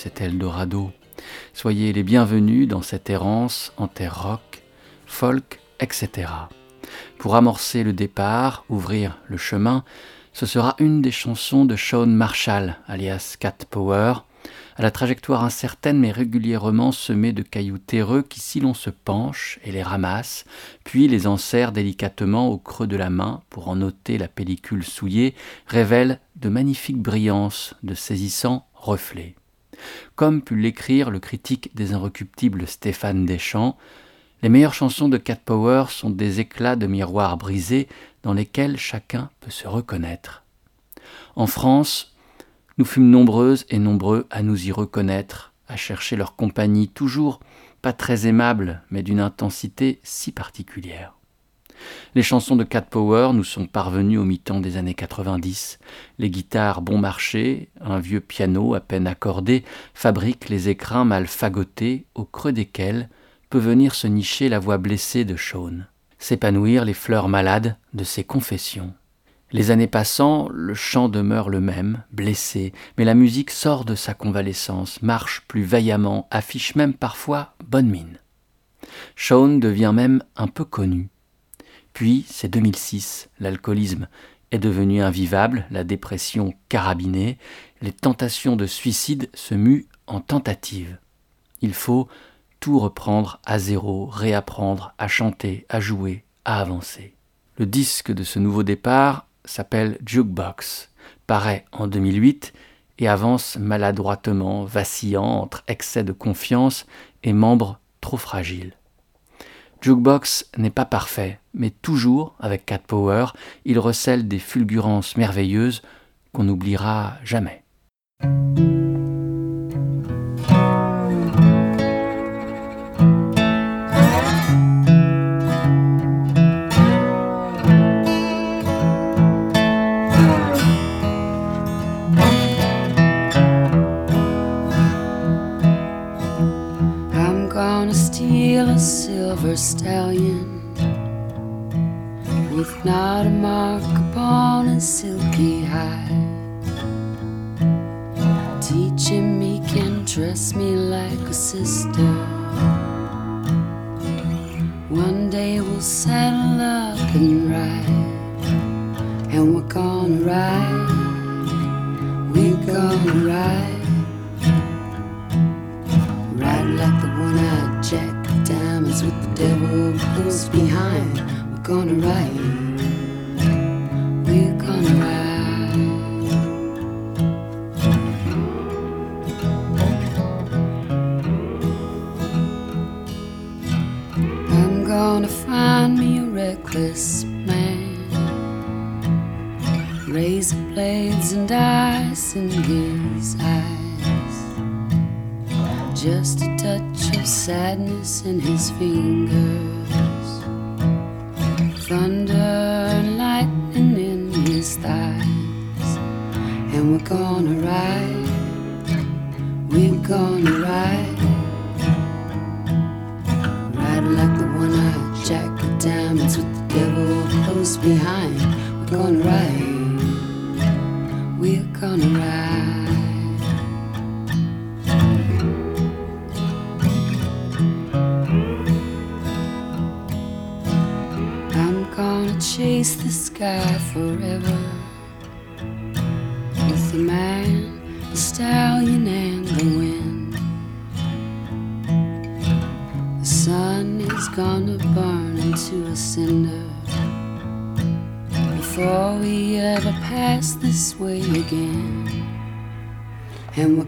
C'est Eldorado. Soyez les bienvenus dans cette errance en terre rock, folk, etc. Pour amorcer le départ, ouvrir le chemin, ce sera une des chansons de Sean Marshall, alias Cat Power, à la trajectoire incertaine mais régulièrement semée de cailloux terreux qui, si l'on se penche et les ramasse, puis les enserre délicatement au creux de la main pour en ôter la pellicule souillée, révèlent de magnifiques brillances, de saisissants reflets. Comme put l'écrire le critique des inrecuptibles Stéphane Deschamps, les meilleures chansons de Cat Power sont des éclats de miroirs brisés dans lesquels chacun peut se reconnaître. En France, nous fûmes nombreuses et nombreux à nous y reconnaître, à chercher leur compagnie toujours pas très aimable, mais d'une intensité si particulière. Les chansons de Cat Power nous sont parvenues au mi-temps des années 90. Les guitares bon marché, un vieux piano à peine accordé, fabriquent les écrins mal fagotés, au creux desquels peut venir se nicher la voix blessée de Shaun, s'épanouir les fleurs malades de ses confessions. Les années passant, le chant demeure le même, blessé, mais la musique sort de sa convalescence, marche plus vaillamment, affiche même parfois bonne mine. Shaun devient même un peu connu. Puis, c'est 2006, l'alcoolisme est devenu invivable, la dépression carabinée, les tentations de suicide se muent en tentatives. Il faut tout reprendre à zéro, réapprendre à chanter, à jouer, à avancer. Le disque de ce nouveau départ s'appelle Jukebox, paraît en 2008 et avance maladroitement, vacillant entre excès de confiance et membres trop fragiles. Jukebox n'est pas parfait, mais toujours, avec Cat Power, il recèle des fulgurances merveilleuses qu'on n'oubliera jamais. Stallion with not a mark upon his silky hide. Teaching me can trust me like a sister. One day we'll saddle up and ride, and we're gonna ride. We're gonna ride, ride like the one-eyed Jack diamonds with the devil close behind. We're gonna ride. We're gonna ride. I'm gonna find me a reckless man. Razor blades and ice in his eyes. Just a touch sadness in his fingers, thunder and lightning in his thighs, and we're gonna ride, we're gonna ride, ride like the one-eyed jack of diamonds with the devil close behind. We're gonna ride, we're gonna ride.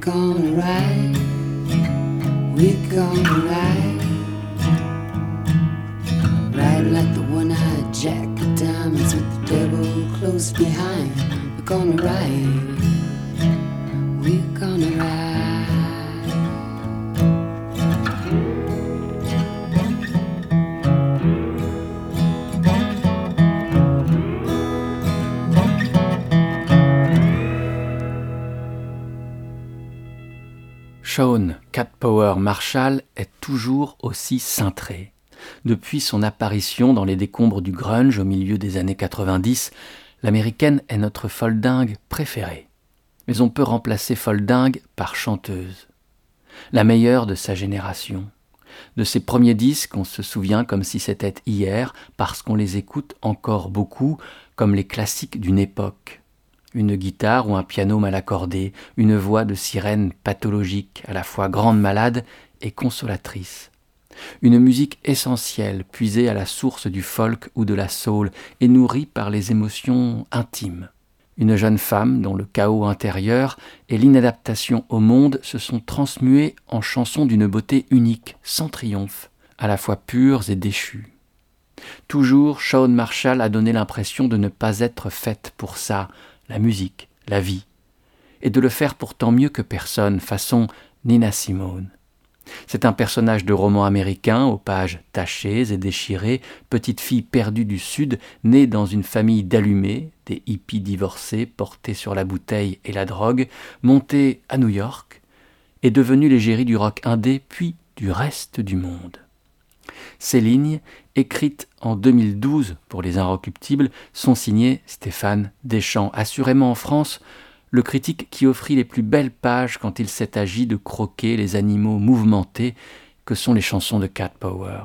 And Marshall est toujours aussi cintré. Depuis son apparition dans les décombres du grunge au milieu des années 90, l'américaine est notre folle dingue préférée. mais on peut remplacer folding par chanteuse. La meilleure de sa génération. De ses premiers disques, on se souvient comme si c'était hier, parce qu'on les écoute encore beaucoup, comme les classiques d'une époque. Une guitare ou un piano mal accordé, une voix de sirène pathologique, à la fois grande malade et consolatrice. Une musique essentielle, puisée à la source du folk ou de la soul, et nourrie par les émotions intimes. Une jeune femme dont le chaos intérieur et l'inadaptation au monde se sont transmués en chansons d'une beauté unique, sans triomphe, à la fois pures et déchues. Toujours, Shawn Marshall a donné l'impression de ne pas être faite pour ça, la musique, la vie, et de le faire pourtant mieux que personne, façon Nina Simone. C'est un personnage de roman américain aux pages tachées et déchirées, petite fille perdue du Sud, née dans une famille d'allumés, des hippies divorcés portés sur la bouteille et la drogue, montée à New York, et devenue l'égérie du rock indé puis du reste du monde. Ces lignes, écrites en 2012 pour les Inrecuptibles, sont signées Stéphane Deschamps, assurément en France le critique qui offrit les plus belles pages quand il s'est agi de croquer les animaux mouvementés que sont les chansons de Cat Power.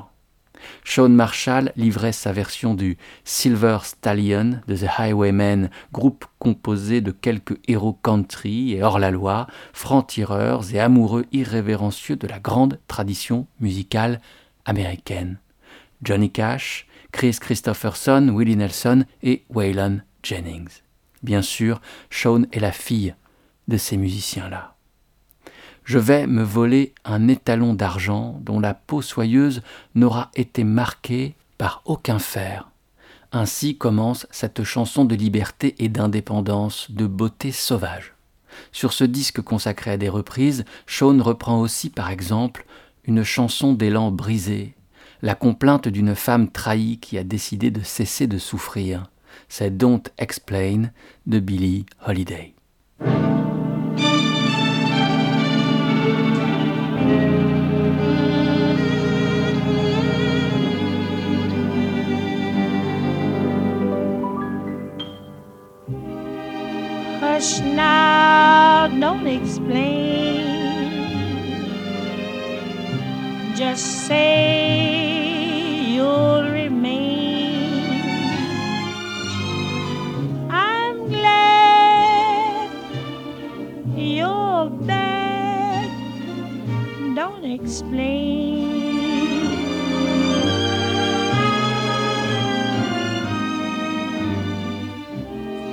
Sean Marshall livrait sa version du Silver Stallion de The Highwaymen, groupe composé de quelques héros country et hors-la-loi, francs-tireurs et amoureux irrévérencieux de la grande tradition musicale américaine. Johnny Cash, Chris Christopherson, Willie Nelson et Waylon Jennings. Bien sûr, Sean est la fille de ces musiciens-là. Je vais me voler un étalon d'argent dont la peau soyeuse n'aura été marquée par aucun fer. Ainsi commence cette chanson de liberté et d'indépendance, de beauté sauvage. Sur ce disque consacré à des reprises, Sean reprend aussi par exemple une chanson d'élan brisé, la complainte d'une femme trahie qui a décidé de cesser de souffrir c'est Don't Explain de Billie Holiday. Hush now, don't explain. Just say explain.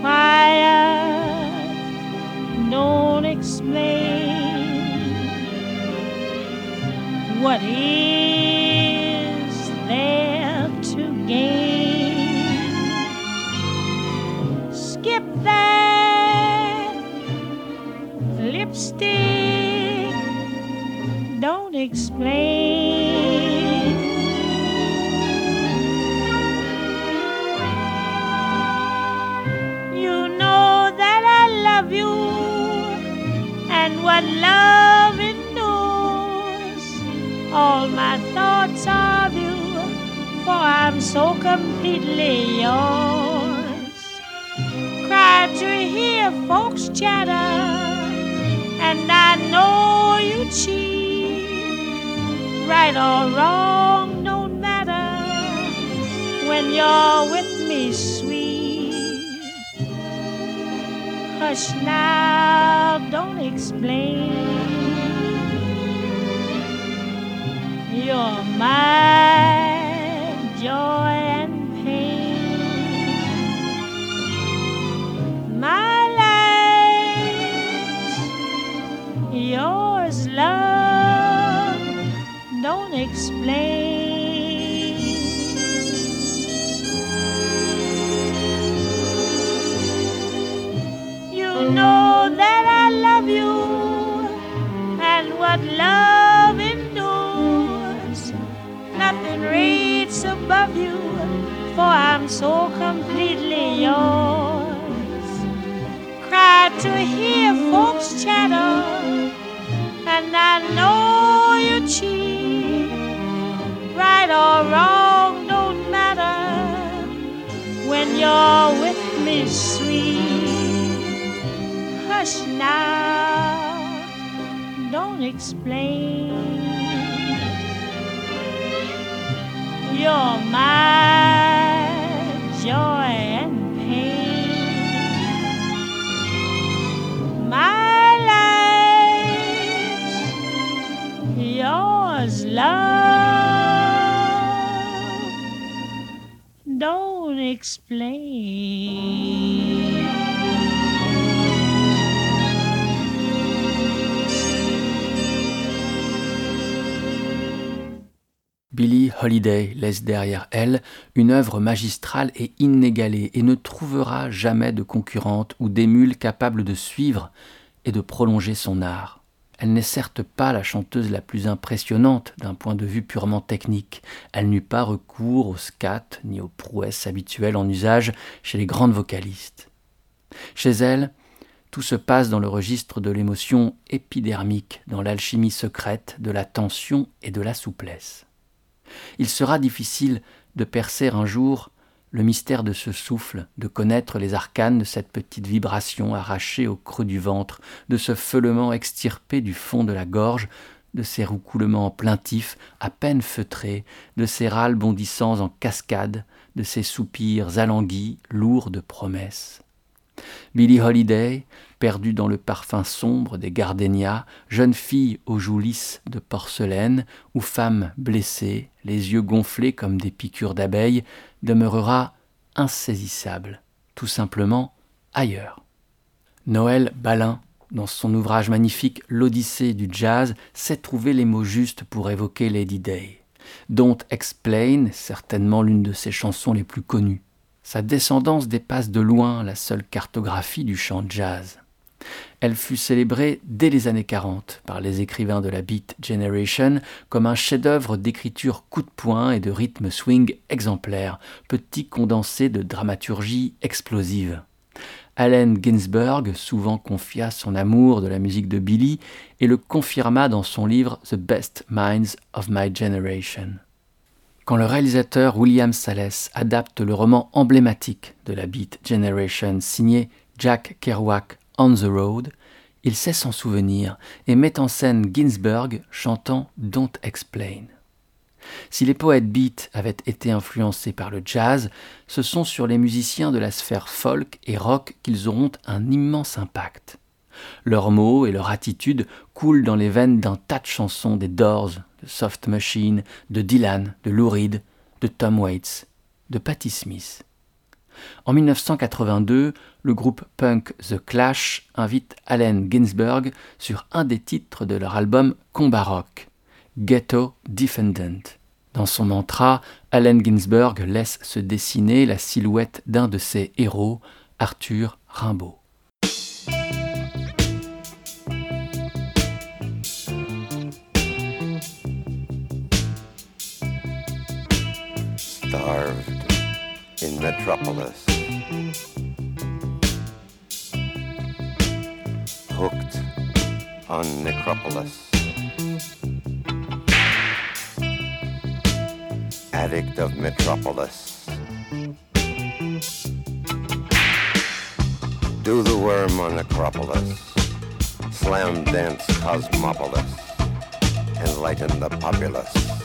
Fire don't explain what is there to gain. Skip that lipstick explain. You know that I love you and what love endures. All my thoughts of you, for I'm so completely yours. Cry to hear folks chatter, and I know you cheat right or wrong don't matter when you're with me, sweet. Hush now, don't explain. You're my joy explain. You know that I love you and what love endures. Nothing rates above you, for I'm so completely yours. Cry to hear folks chatter, and I know you cheat or wrong don't matter when you're with me, sweet. hush now, don't explain. You're my joy explain. Billie Holiday laisse derrière elle une œuvre magistrale et inégalée et ne trouvera jamais de concurrente ou d'émule capable de suivre et de prolonger son art. Elle n'est certes pas la chanteuse la plus impressionnante d'un point de vue purement technique. Elle n'eut pas recours au scat ni aux prouesses habituelles en usage chez les grandes vocalistes. Chez elle, tout se passe dans le registre de l'émotion épidermique, dans l'alchimie secrète de la tension et de la souplesse. Il sera difficile de percer un jour le mystère de ce souffle, de connaître les arcanes de cette petite vibration arrachée au creux du ventre, de ce feulement extirpé du fond de la gorge, de ces roucoulements plaintifs à peine feutrés, de ces râles bondissants en cascade, de ces soupirs alanguis, lourds de promesses. Billie Holiday, perdue dans le parfum sombre des gardénias, jeune fille aux joues lisses de porcelaine, ou femme blessée, les yeux gonflés comme des piqûres d'abeilles, demeurera insaisissable, tout simplement ailleurs. Noël Balin, dans son ouvrage magnifique L'Odyssée du jazz, sait trouver les mots justes pour évoquer Lady Day. Don't Explain, certainement l'une de ses chansons les plus connues. Sa descendance dépasse de loin la seule cartographie du chant jazz. Elle fut célébrée dès les années 40 par les écrivains de la Beat Generation comme un chef-d'œuvre d'écriture coup de poing et de rythme swing exemplaire, petit condensé de dramaturgie explosive. Allen Ginsberg souvent confia son amour de la musique de Billy et le confirma dans son livre The Best Minds of My Generation. Quand le réalisateur William Sales adapte le roman emblématique de la Beat Generation signé Jack Kerouac The Road, il sait s'en souvenir et met en scène Ginsberg chantant Don't Explain. Si les poètes beat avaient été influencés par le jazz, ce sont sur les musiciens de la sphère folk et rock qu'ils auront un immense impact. Leurs mots et leur attitude coulent dans les veines d'un tas de chansons des Doors, de Soft Machine, de Dylan, de Lou Reed, de Tom Waits, de Patti Smith. En 1982, le groupe punk The Clash invite Allen Ginsberg sur un des titres de leur album Combat Rock, Ghetto Defendant. Dans son mantra, Allen Ginsberg laisse se dessiner la silhouette d'un de ses héros, Arthur Rimbaud. Starved in Metropolis. Hooked on Necropolis. Addict of Metropolis. Do the worm on Necropolis. Slam dance Cosmopolis. Enlighten the populace.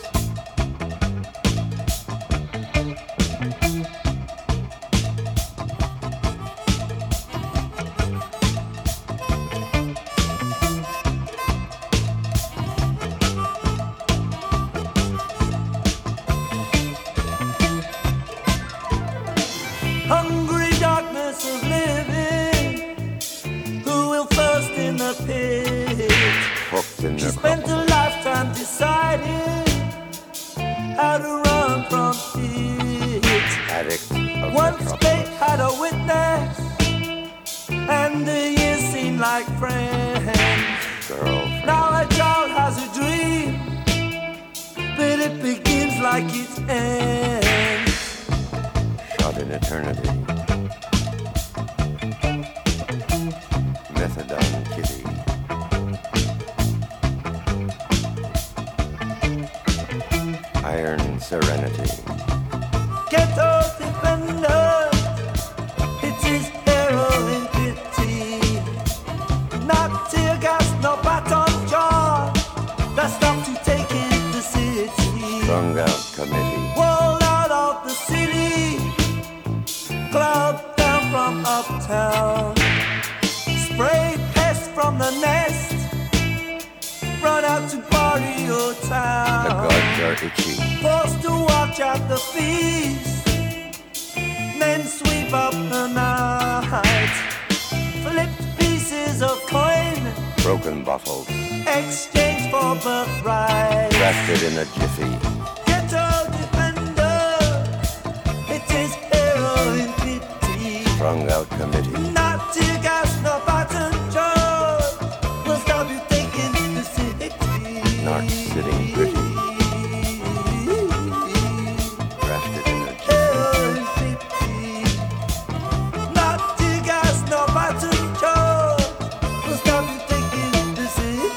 Not to gas, no button jaws. We'll stop you taking the city. Not sitting pretty. Drafted in a jiffy. Not to gas, no button jaws. We'll stop you taking the city.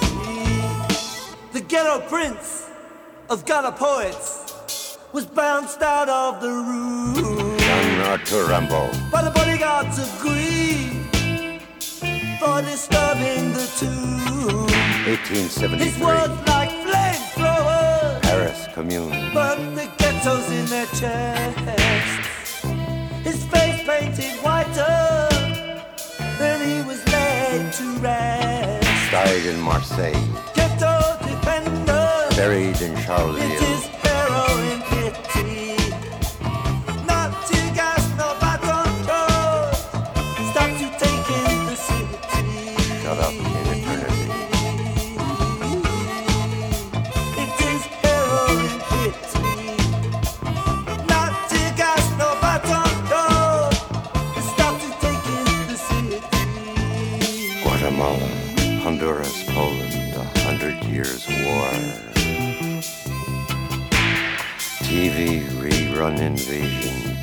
The ghetto prince of Gala Poets was bounced out of the room. Not to rumble. But the bodyguards agreed for disturbing the. His 1873. words like flamethrowers Paris Commune. burnt the ghettos in their chests. His face painted whiter than he was laid to rest. Died in Marseille. Ghetto defender, Buried in Charleville. Rerun invasion,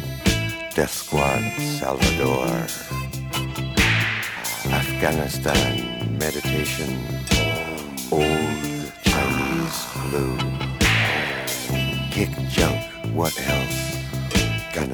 Death Squad, Salvador. Afghanistan, meditation, old Chinese flu. Kick junk, what else? Can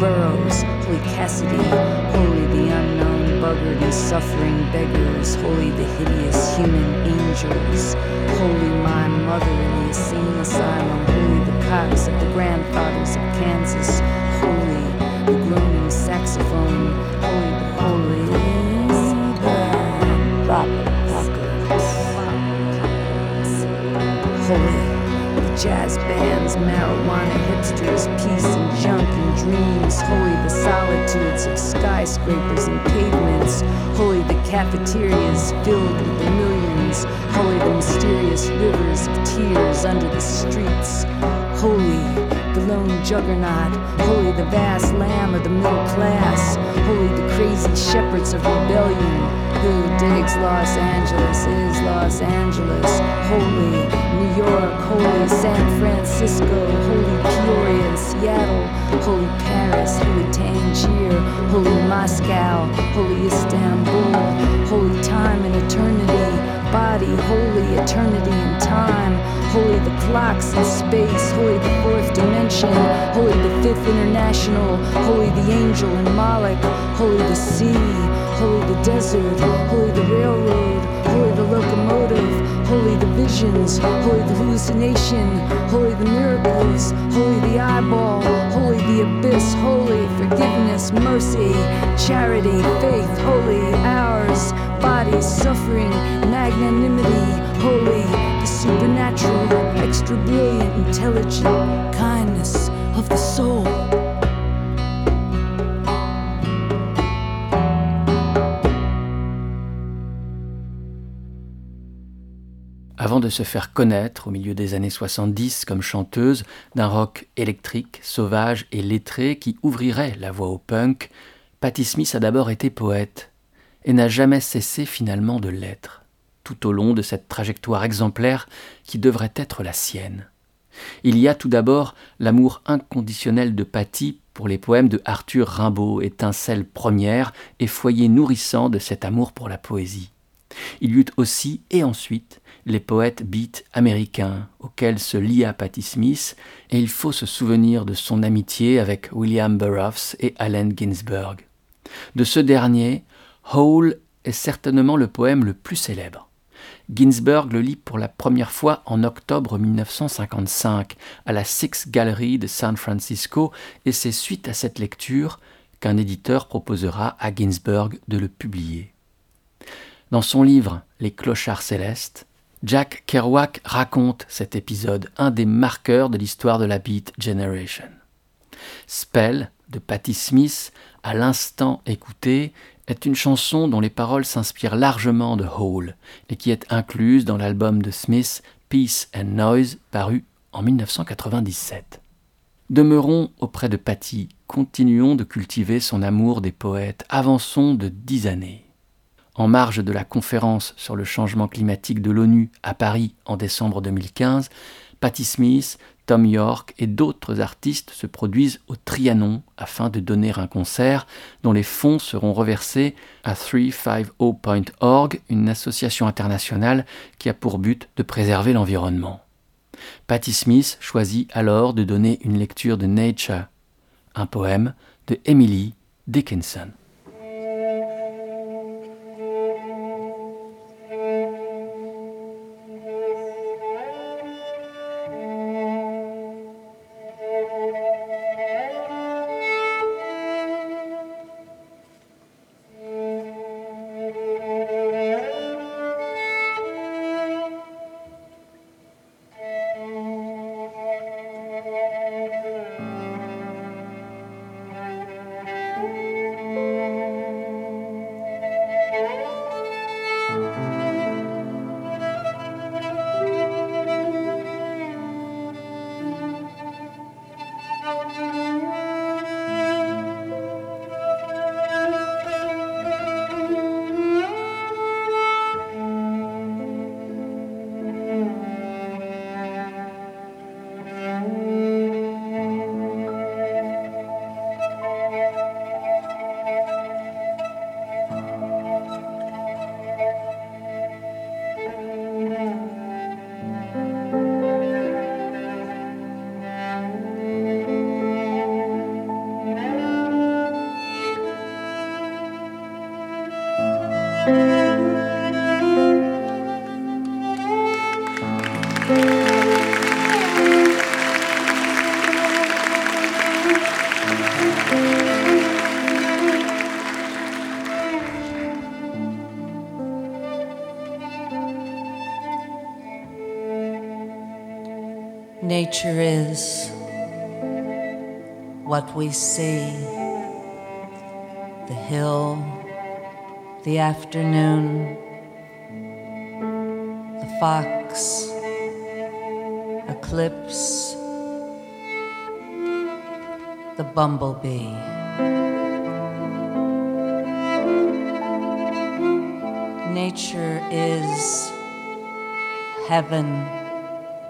Burroughs, Holy Cassidy, Holy the unknown buggered and suffering beggars, Holy the hideous human angels, Holy my mother in the insane asylum, Holy the cocks of the grandfathers of Kansas, Holy the groaning saxophone, Holy the holy, jazz bands, marijuana hipsters, peace and junk and dreams. Holy the solitudes of skyscrapers and pavements. Holy the cafeterias filled with millions. Holy the mysterious rivers of tears under the streets. Holy the lone juggernaut. Holy the vast lamb of the middle class. Holy the crazy shepherds of rebellion. Who digs Los Angeles is Los Angeles. Holy New York, holy San Francisco, holy Peoria and Seattle, holy Paris, holy Tangier, holy Moscow, holy Istanbul, holy time and eternity, body, holy eternity and time, holy the clocks in space, holy the fourth dimension, holy the fifth international, holy the angel and Moloch, holy the sea, holy the desert, holy the railroad, holy the locomotive, holy the visions, holy the hallucination, holy the miracles, holy the eyeball, holy the abyss, holy forgiveness, mercy, charity, faith, holy ours, bodies, suffering, magnanimity, holy, the supernatural, extra brilliant, intelligent, kindness of the soul. Avant de se faire connaître au milieu des années 70 comme chanteuse d'un rock électrique, sauvage et lettré qui ouvrirait la voie au punk, Patti Smith a d'abord été poète et n'a jamais cessé finalement de l'être, tout au long de cette trajectoire exemplaire qui devrait être la sienne. Il y a tout d'abord l'amour inconditionnel de Patti pour les poèmes de Arthur Rimbaud, étincelle première et foyer nourrissant de cet amour pour la poésie. Il y eut aussi, et ensuite, les poètes beat américains auxquels se lia Patti Smith, et il faut se souvenir de son amitié avec William Burroughs et Allen Ginsberg. De ce dernier, Hole est certainement le poème le plus célèbre. Ginsberg le lit pour la première fois en octobre 1955 à la Six Gallery de San Francisco et c'est suite à cette lecture qu'un éditeur proposera à Ginsberg de le publier. Dans son livre Les clochards célestes, Jack Kerouac raconte cet épisode, un des marqueurs de l'histoire de la Beat Generation. Spell de Patti Smith, à l'instant écouté, est une chanson dont les paroles s'inspirent largement de Hole et qui est incluse dans l'album de Smith Peace and Noise paru en 1997. Demeurons auprès de Patti, continuons de cultiver son amour des poètes, avançons de dix années. En marge de la conférence sur le changement climatique de l'ONU à Paris en décembre 2015, Patti Smith, Tom York et d'autres artistes se produisent au Trianon afin de donner un concert dont les fonds seront reversés à 350.org, une association internationale qui a pour but de préserver l'environnement. Patti Smith choisit alors de donner une lecture de Nature, un poème de Emily Dickinson. Is what we see the hill, the afternoon, the fox, eclipse, the bumblebee. Nature is heaven,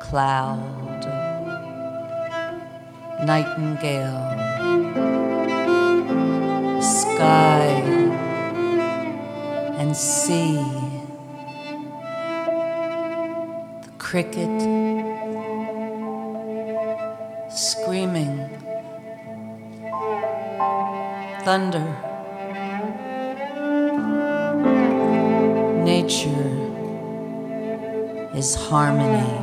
cloud, nightingale, sky and sea, the cricket screaming, thunder, nature is harmony.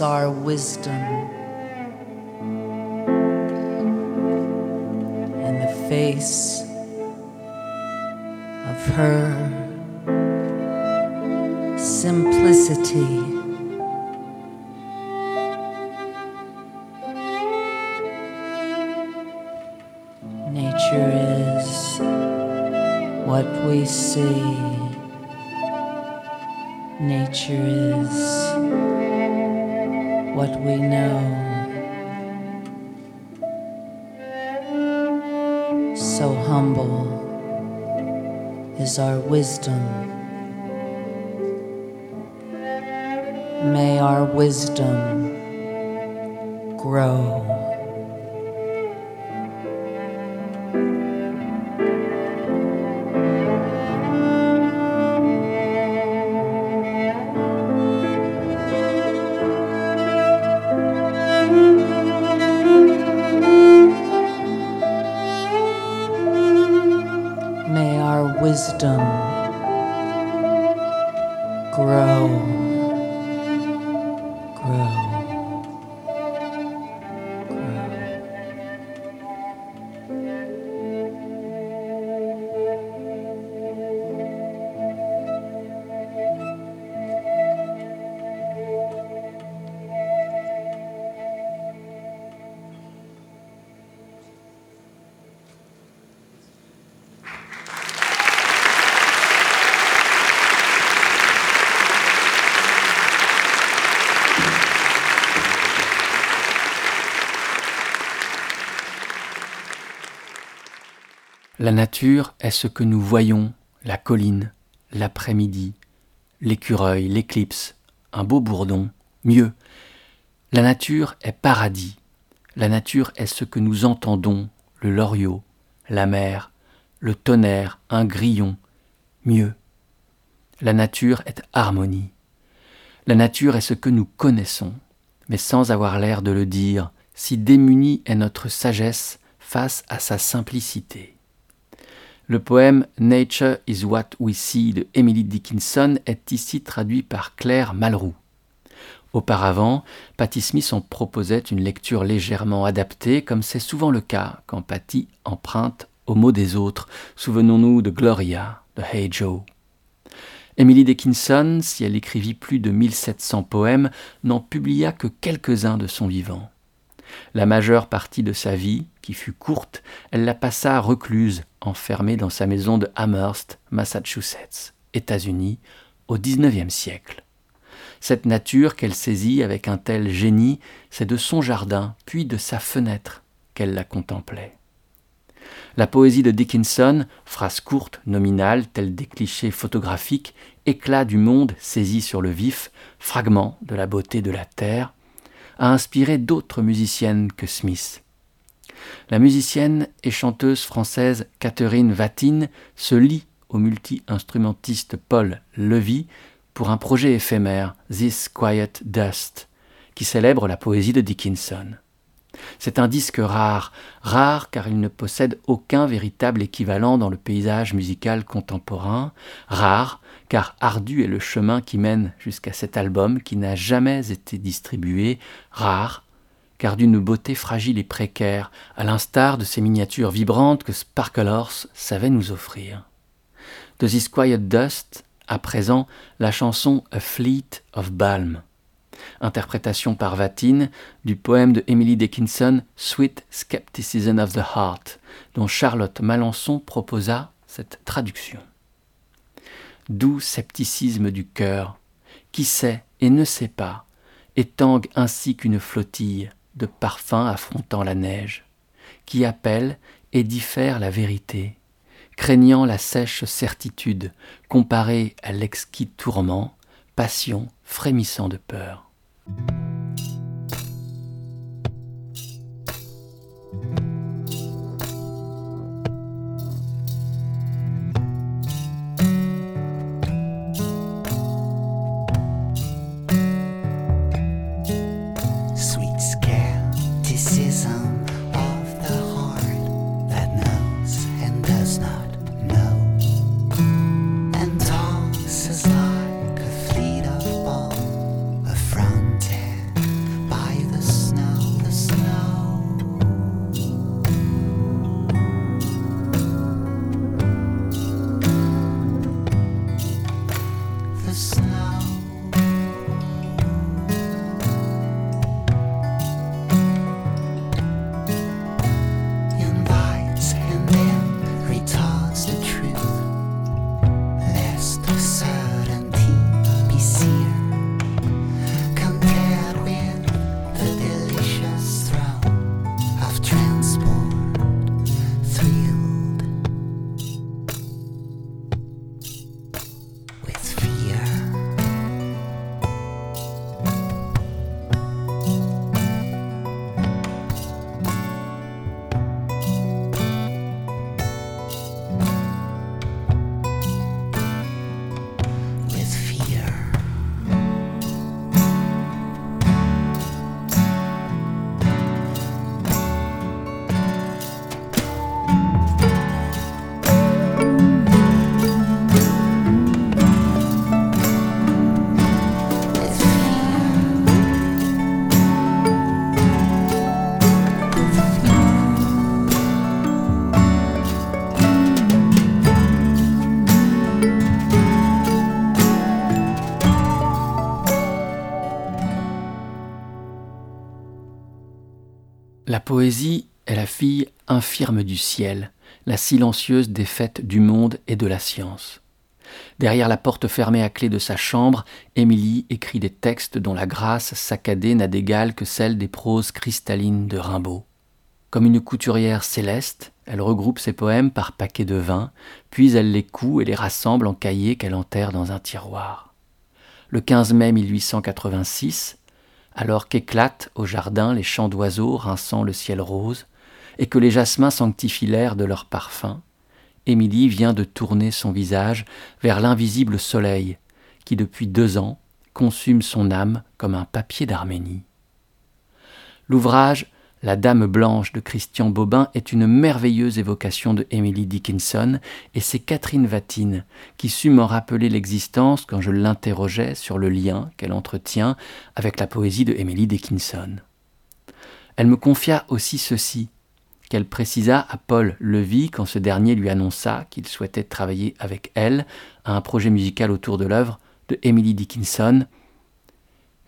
Our wisdom. In the face of her simplicity. Nature is what we see. Nature is what we know. So humble is our wisdom. May our wisdom grow. La nature est ce que nous voyons, la colline, l'après-midi, l'écureuil, l'éclipse, un beau bourdon, mieux. La nature est paradis. La nature est ce que nous entendons, le loriot, la mer, le tonnerre, un grillon, mieux. La nature est harmonie. La nature est ce que nous connaissons, mais sans avoir l'air de le dire, si démunie est notre sagesse face à sa simplicité. Le poème Nature is What We See de Emily Dickinson est ici traduit par Claire Malroux. Auparavant, Patti Smith en proposait une lecture légèrement adaptée, comme c'est souvent le cas quand Patti emprunte aux mots des autres. Souvenons-nous de Gloria, de Hey Joe. Emily Dickinson, si elle écrivit plus de 1700 poèmes, n'en publia que quelques-uns de son vivant. La majeure partie de sa vie, qui fut courte, elle la passa recluse, enfermée dans sa maison de Amherst, Massachusetts, États-Unis, au XIXe siècle. Cette nature qu'elle saisit avec un tel génie, c'est de son jardin, puis de sa fenêtre, qu'elle la contemplait. La poésie de Dickinson, phrase courte, nominale, telle des clichés photographiques, éclat du monde saisi sur le vif, fragment de la beauté de la terre, a inspiré d'autres musiciennes que Smith. La musicienne et chanteuse française Catherine Vatine se lie au multi-instrumentiste Paul Levy pour un projet éphémère, This Quiet Dust, qui célèbre la poésie de Dickinson. C'est un disque rare, rare car il ne possède aucun véritable équivalent dans le paysage musical contemporain, rare car ardu est le chemin qui mène jusqu'à cet album qui n'a jamais été distribué, rare car d'une beauté fragile et précaire, à l'instar de ces miniatures vibrantes que Sparkle Horse savait nous offrir. De This Quiet Dust, à présent, la chanson A Fleet of Balm, interprétation par Vatine du poème de Emily Dickinson Sweet Skepticism of the Heart, dont Charlotte Malençon proposa cette traduction. Doux scepticisme du cœur, qui sait et ne sait pas, et tangue ainsi qu'une flottille de parfums affrontant la neige, qui appelle et diffère la vérité, craignant la sèche certitude comparée à l'exquis tourment, passion frémissant de peur. Poésie est la fille infirme du ciel, la silencieuse défaite du monde et de la science. Derrière la porte fermée à clé de sa chambre, Émilie écrit des textes dont la grâce saccadée n'a d'égal que celle des proses cristallines de Rimbaud. Comme une couturière céleste, elle regroupe ses poèmes par paquets de vin, puis elle les coud et les rassemble en cahiers qu'elle enterre dans un tiroir. Le 15 mai 1886, alors qu'éclatent au jardin les chants d'oiseaux rinçant le ciel rose, et que les jasmins sanctifient l'air de leur parfum, Émilie vient de tourner son visage vers l'invisible soleil qui, depuis deux ans, consume son âme comme un papier d'Arménie. L'ouvrage La Dame blanche de Christian Bobin est une merveilleuse évocation de Emily Dickinson et c'est Catherine Vatine qui sut m'en rappeler l'existence quand je l'interrogeais sur le lien qu'elle entretient avec la poésie de Emily Dickinson. Elle me confia aussi ceci, qu'elle précisa à Paul Levy quand ce dernier lui annonça qu'il souhaitait travailler avec elle à un projet musical autour de l'œuvre de Emily Dickinson.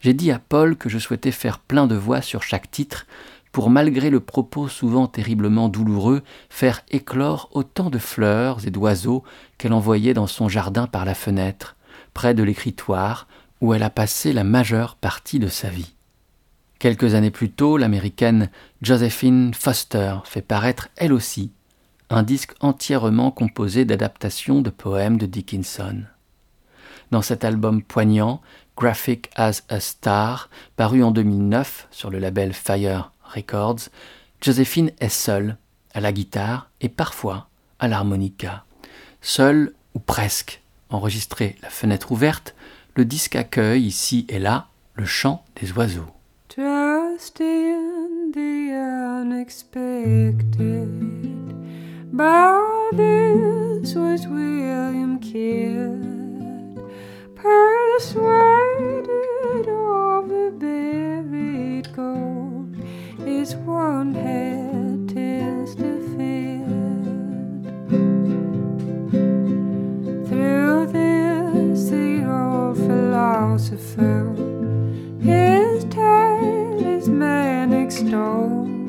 J'ai dit à Paul que je souhaitais faire plein de voix sur chaque titre pour, malgré le propos souvent terriblement douloureux, faire éclore autant de fleurs et d'oiseaux qu'elle envoyait dans son jardin par la fenêtre, près de l'écritoire où elle a passé la majeure partie de sa vie. Quelques années plus tôt, l'américaine Josephine Foster fait paraître elle aussi un disque entièrement composé d'adaptations de poèmes de Dickinson. Dans cet album poignant, Graphic as a Star, paru en 2009 sur le label Fire Records, Josephine est seule, à la guitare et parfois à l'harmonica. Seule ou presque, enregistré la fenêtre ouverte, le disque accueille ici et là le chant des oiseaux. Trust in the unexpected. But this was William Kidd, persuaded of the buried gold his one had testified. Through this, the old philosopher his talisman extolled,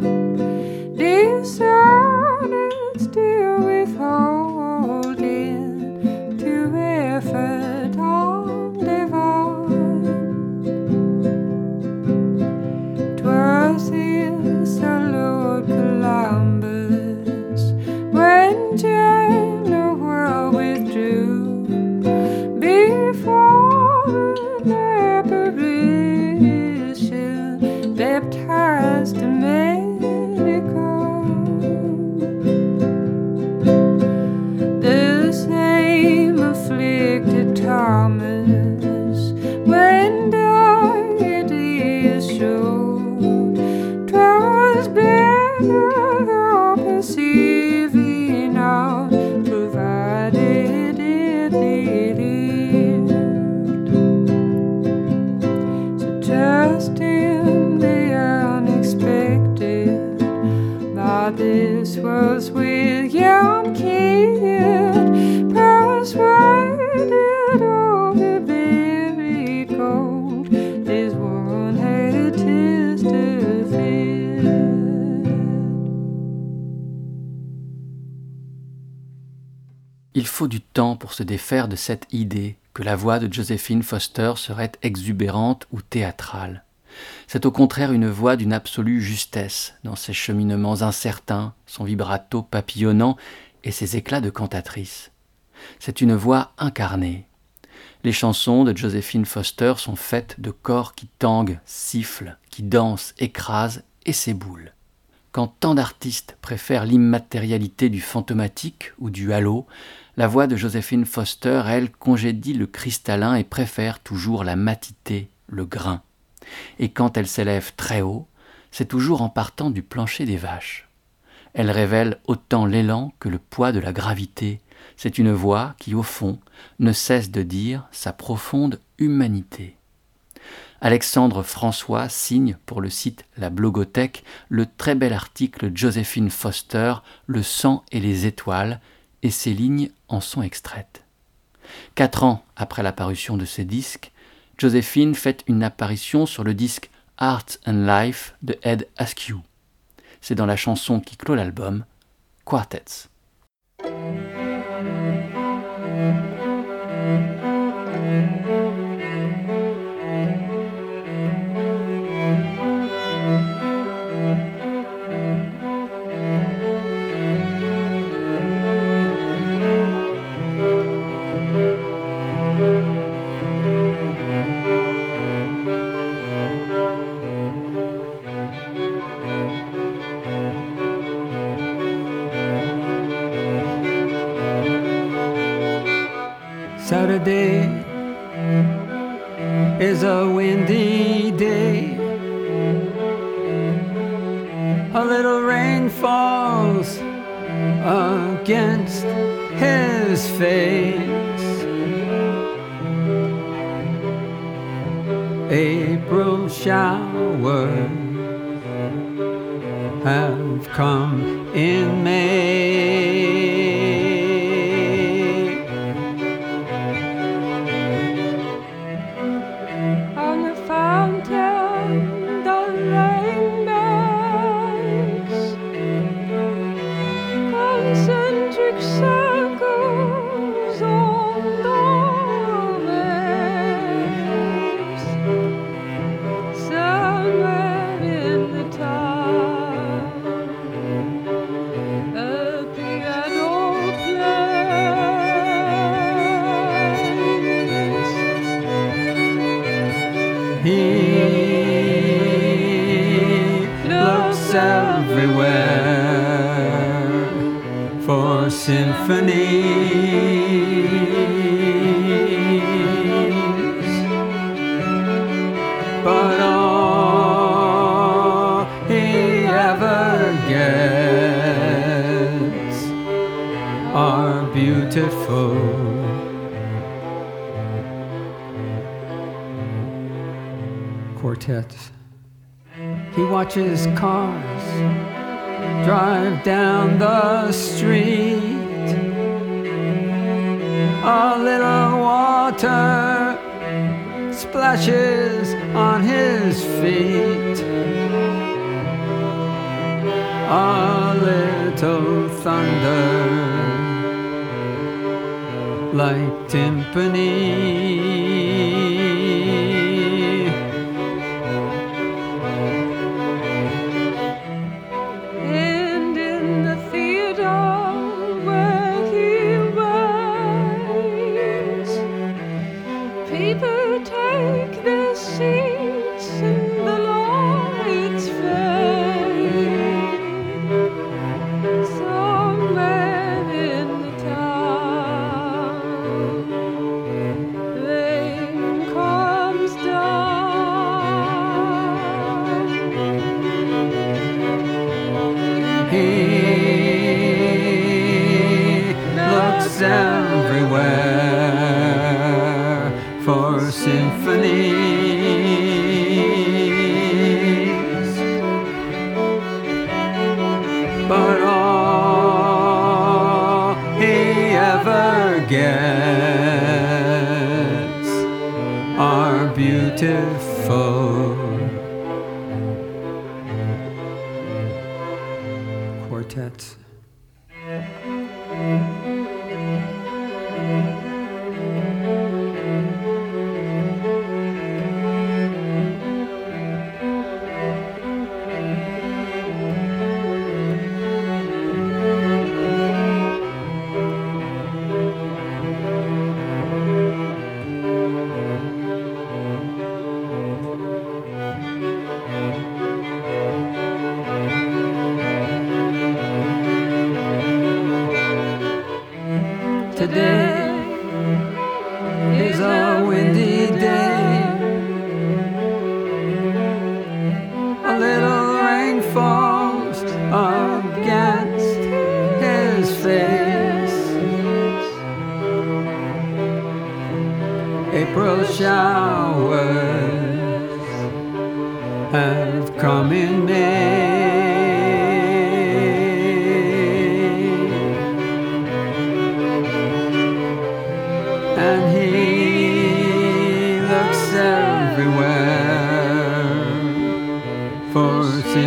dishonored still withholding pour se défaire de cette idée que la voix de Josephine Foster serait exubérante ou théâtrale. C'est au contraire une voix d'une absolue justesse, dans ses cheminements incertains, son vibrato papillonnant et ses éclats de cantatrice. C'est une voix incarnée. Les chansons de Josephine Foster sont faites de corps qui tanguent, sifflent, qui dansent, écrasent et s'éboulent. Quand tant d'artistes préfèrent l'immatérialité du fantomatique ou du halo, la voix de Josephine Foster, elle, congédie le cristallin et préfère toujours la matité, le grain. Et quand elle s'élève très haut, c'est toujours en partant du plancher des vaches. Elle révèle autant l'élan que le poids de la gravité. C'est une voix qui, au fond, ne cesse de dire sa profonde humanité. Alexandre François signe pour le site La Blogothèque le très bel article Joséphine Foster, Le sang et les étoiles, et ces lignes en sont extraites. Quatre ans après la parution de ce disque, Joséphine fait une apparition sur le disque Art and Life de Ed Askew. C'est dans la chanson qui clôt l'album, Quartets. Saturday is a windy day. A little rain falls against his face. April showers have come in May. Watches cars drive down the street. A little water splashes on his feet. A little thunder like timpani.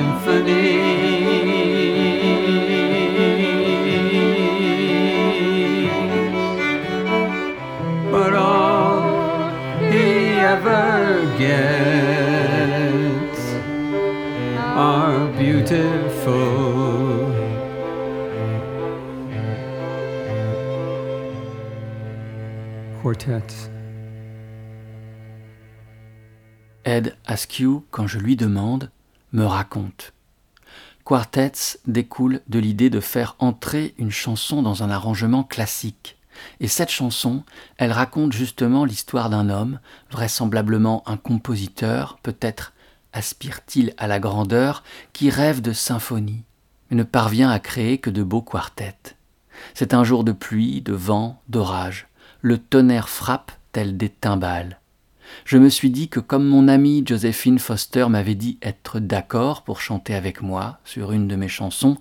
Symphony. But all he ever gets are beautiful. Quartets. Ed Askew, quand je lui demande, me raconte. Quartets découle de l'idée de faire entrer une chanson dans un arrangement classique. Et cette chanson, elle raconte justement l'histoire d'un homme, vraisemblablement un compositeur, peut-être aspire-t-il à la grandeur, qui rêve de symphonie, mais ne parvient à créer que de beaux quartets. C'est un jour de pluie, de vent, d'orage. Le tonnerre frappe tel des timbales. Je me suis dit que comme mon amie Josephine Foster m'avait dit être d'accord pour chanter avec moi sur une de mes chansons,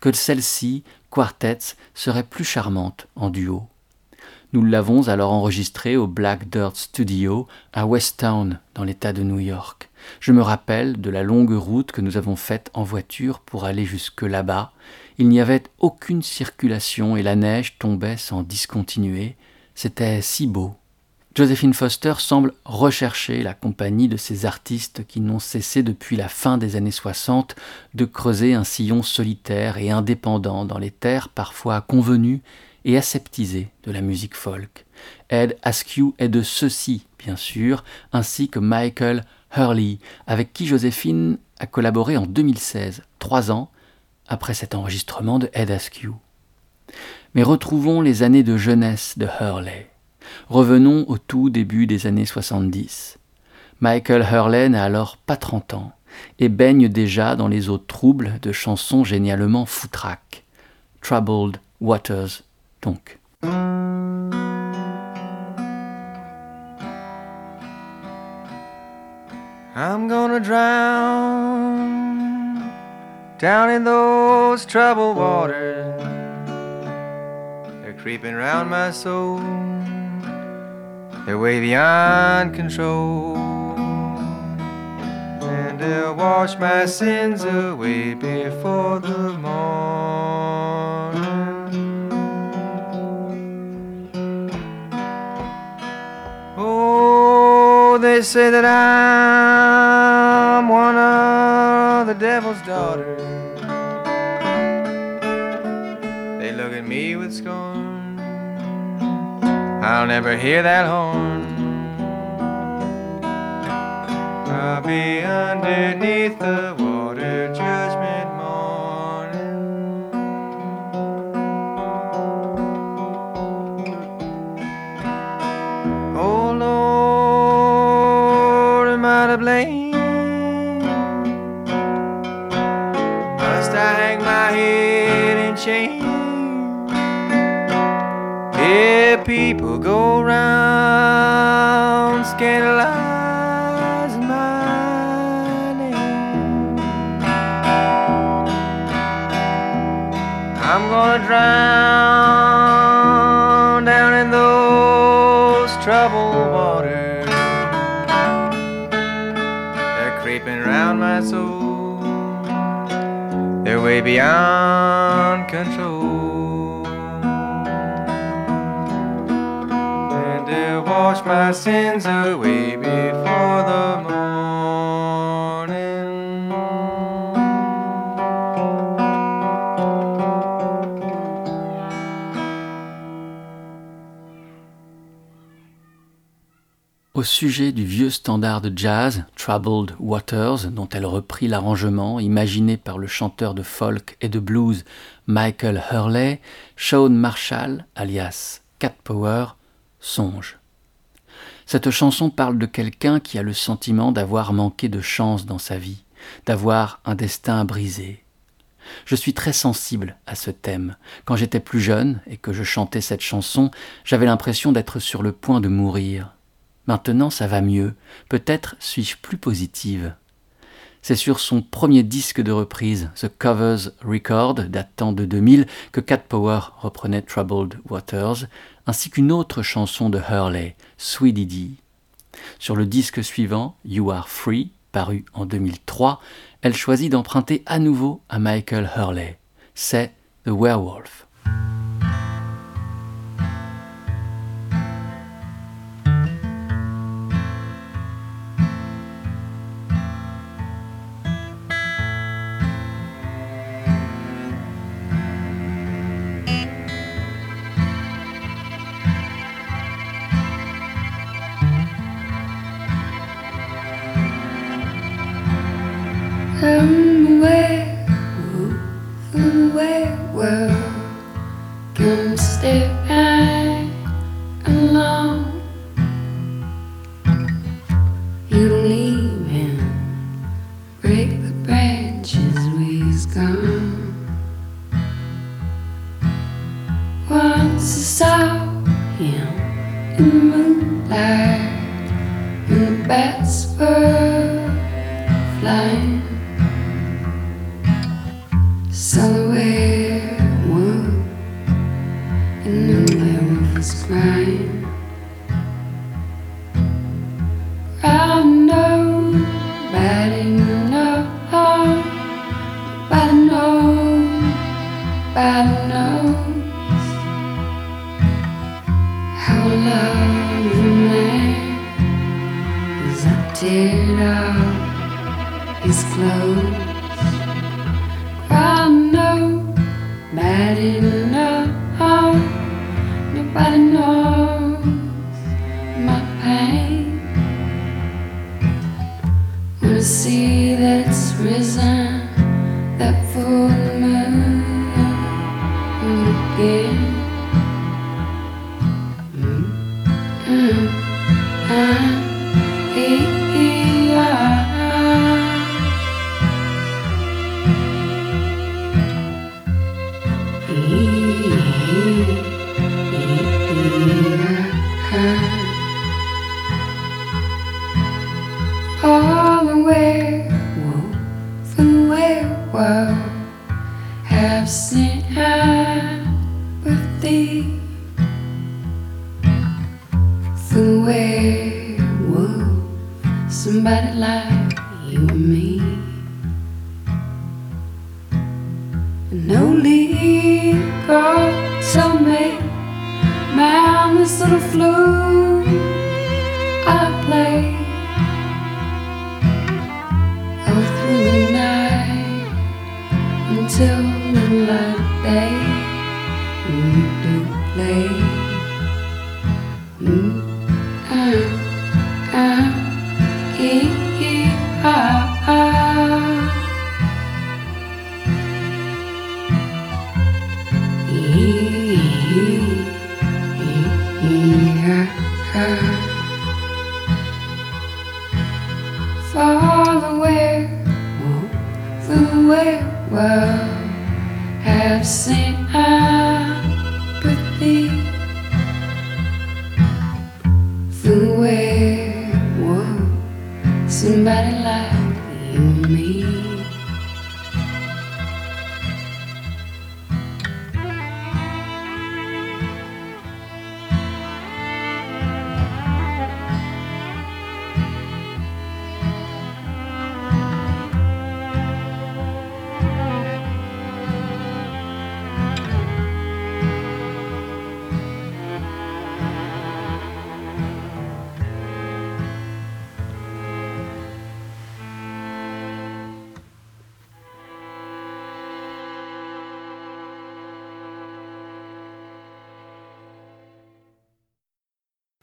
que celle-ci, Quartets, serait plus charmante en duo. Nous l'avons alors enregistrée au Black Dirt Studio à Westtown, dans l'État de New York. Je me rappelle de la longue route que nous avons faite en voiture pour aller jusque là-bas. Il n'y avait aucune circulation et la neige tombait sans discontinuer. C'était si beau. Josephine Foster semble rechercher la compagnie de ces artistes qui n'ont cessé depuis la fin des années 60 de creuser un sillon solitaire et indépendant dans les terres parfois convenues et aseptisées de la musique folk. Ed Askew est de ceux-ci, bien sûr, ainsi que Michael Hurley, avec qui Joséphine a collaboré en 2016, trois ans après cet enregistrement de Ed Askew. Mais retrouvons les années de jeunesse de Hurley. Revenons au tout début des années 70. Michael Hurley n'a alors pas 30 ans et baigne déjà dans les eaux troubles de chansons génialement foutraques. Troubled Waters, donc. I'm gonna drown down in those troubled waters. They're creeping round my soul. They're way beyond control. And they'll wash my sins away before the morning. Oh, they say that I'm one of the devil's daughters. I'll never hear that horn. I'll be underneath the water judgment morning. Oh Lord, am I to blame? Must I hang my head in shame? If people go round scandalizing my name, I'm gonna drown down in those troubled water. They're creeping round my soul. They're way beyond control. Wash my sins away before the morning. Au sujet du vieux standard de jazz, Troubled Waters, dont elle reprit l'arrangement, imaginé par le chanteur de folk et de blues Michael Hurley, Shawn Marshall, alias Cat Power, songe. Cette chanson parle de quelqu'un qui a le sentiment d'avoir manqué de chance dans sa vie, d'avoir un destin brisé. Je suis très sensible à ce thème. Quand j'étais plus jeune et que je chantais cette chanson, j'avais l'impression d'être sur le point de mourir. Maintenant, ça va mieux. Peut-être suis-je plus positive. C'est sur son premier disque de reprise, The Covers Record, datant de 2000, que Cat Power reprenait Troubled Waters, ainsi qu'une autre chanson de Hurley, Sweet Dee. Sur le disque suivant, You Are Free, paru en 2003, elle choisit d'emprunter à nouveau à Michael Hurley. C'est The Werewolf. I'm All the werewolf and werewolf have sympathy for the werewolf, somebody like you and me. No legal tell me, man, this little flute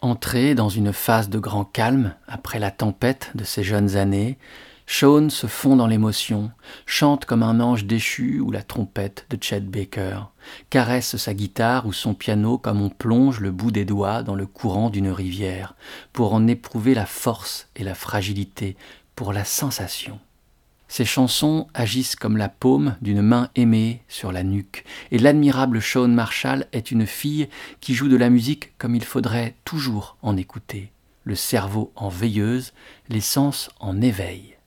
Entré dans une phase de grand calme après la tempête de ses jeunes années, Sean se fond dans l'émotion, chante comme un ange déchu ou la trompette de Chet Baker, caresse sa guitare ou son piano comme on plonge le bout des doigts dans le courant d'une rivière, pour en éprouver la force et la fragilité, pour la sensation. Ces chansons agissent comme la paume d'une main aimée sur la nuque, et l'admirable Sean Marshall est une fille qui joue de la musique comme il faudrait toujours en écouter, le cerveau en veilleuse, les sens en éveil.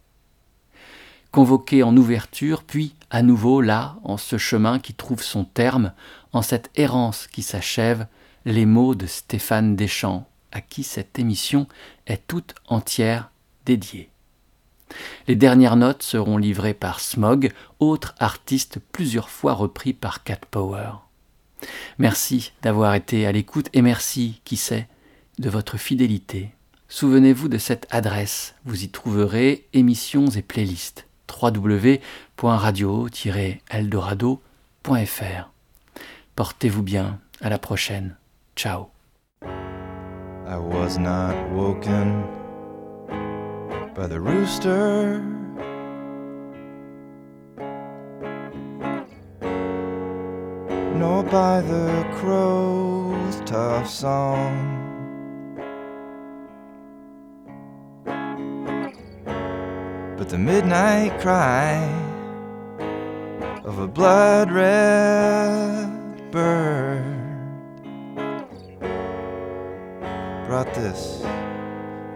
Convoqué en ouverture, puis à nouveau là, en ce chemin qui trouve son terme, en cette errance qui s'achève, les mots de Stéphane Deschamps, à qui cette émission est toute entière dédiée. Les dernières notes seront livrées par Smog, autre artiste plusieurs fois repris par Cat Power. Merci d'avoir été à l'écoute et merci, qui sait, de votre fidélité. Souvenez-vous de cette adresse, vous y trouverez émissions et playlists www.radio-eldorado.fr. Portez-vous bien, à la prochaine. Ciao. By the rooster. Nor by the crow's tough song. but the midnight cry of a blood red bird brought this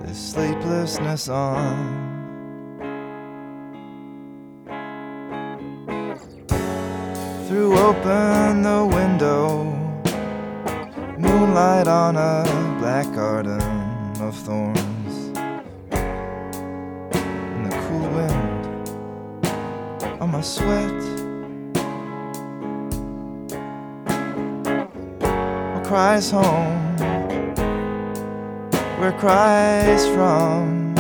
this sleeplessness on threw open the window moonlight on a black garden of thorns And the cool wind on my sweat. Or cries home, where cries from.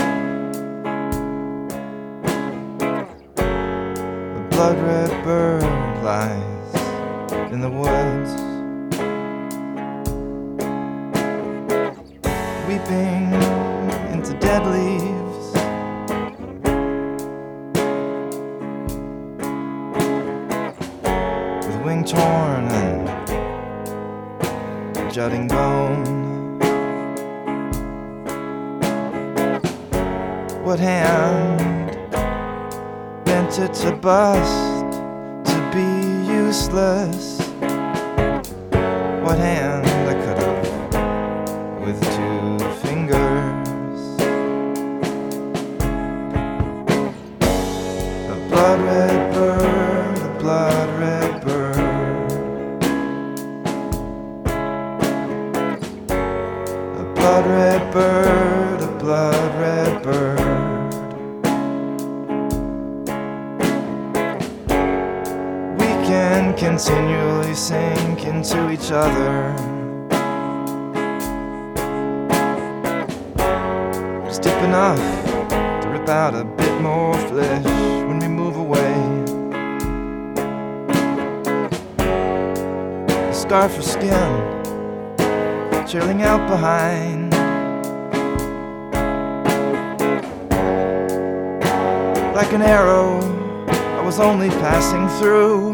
The blood red bird lies in the woods, enough to rip out a bit more flesh when we move away. A scarf of skin chilling out behind. Like an arrow, I was only passing through.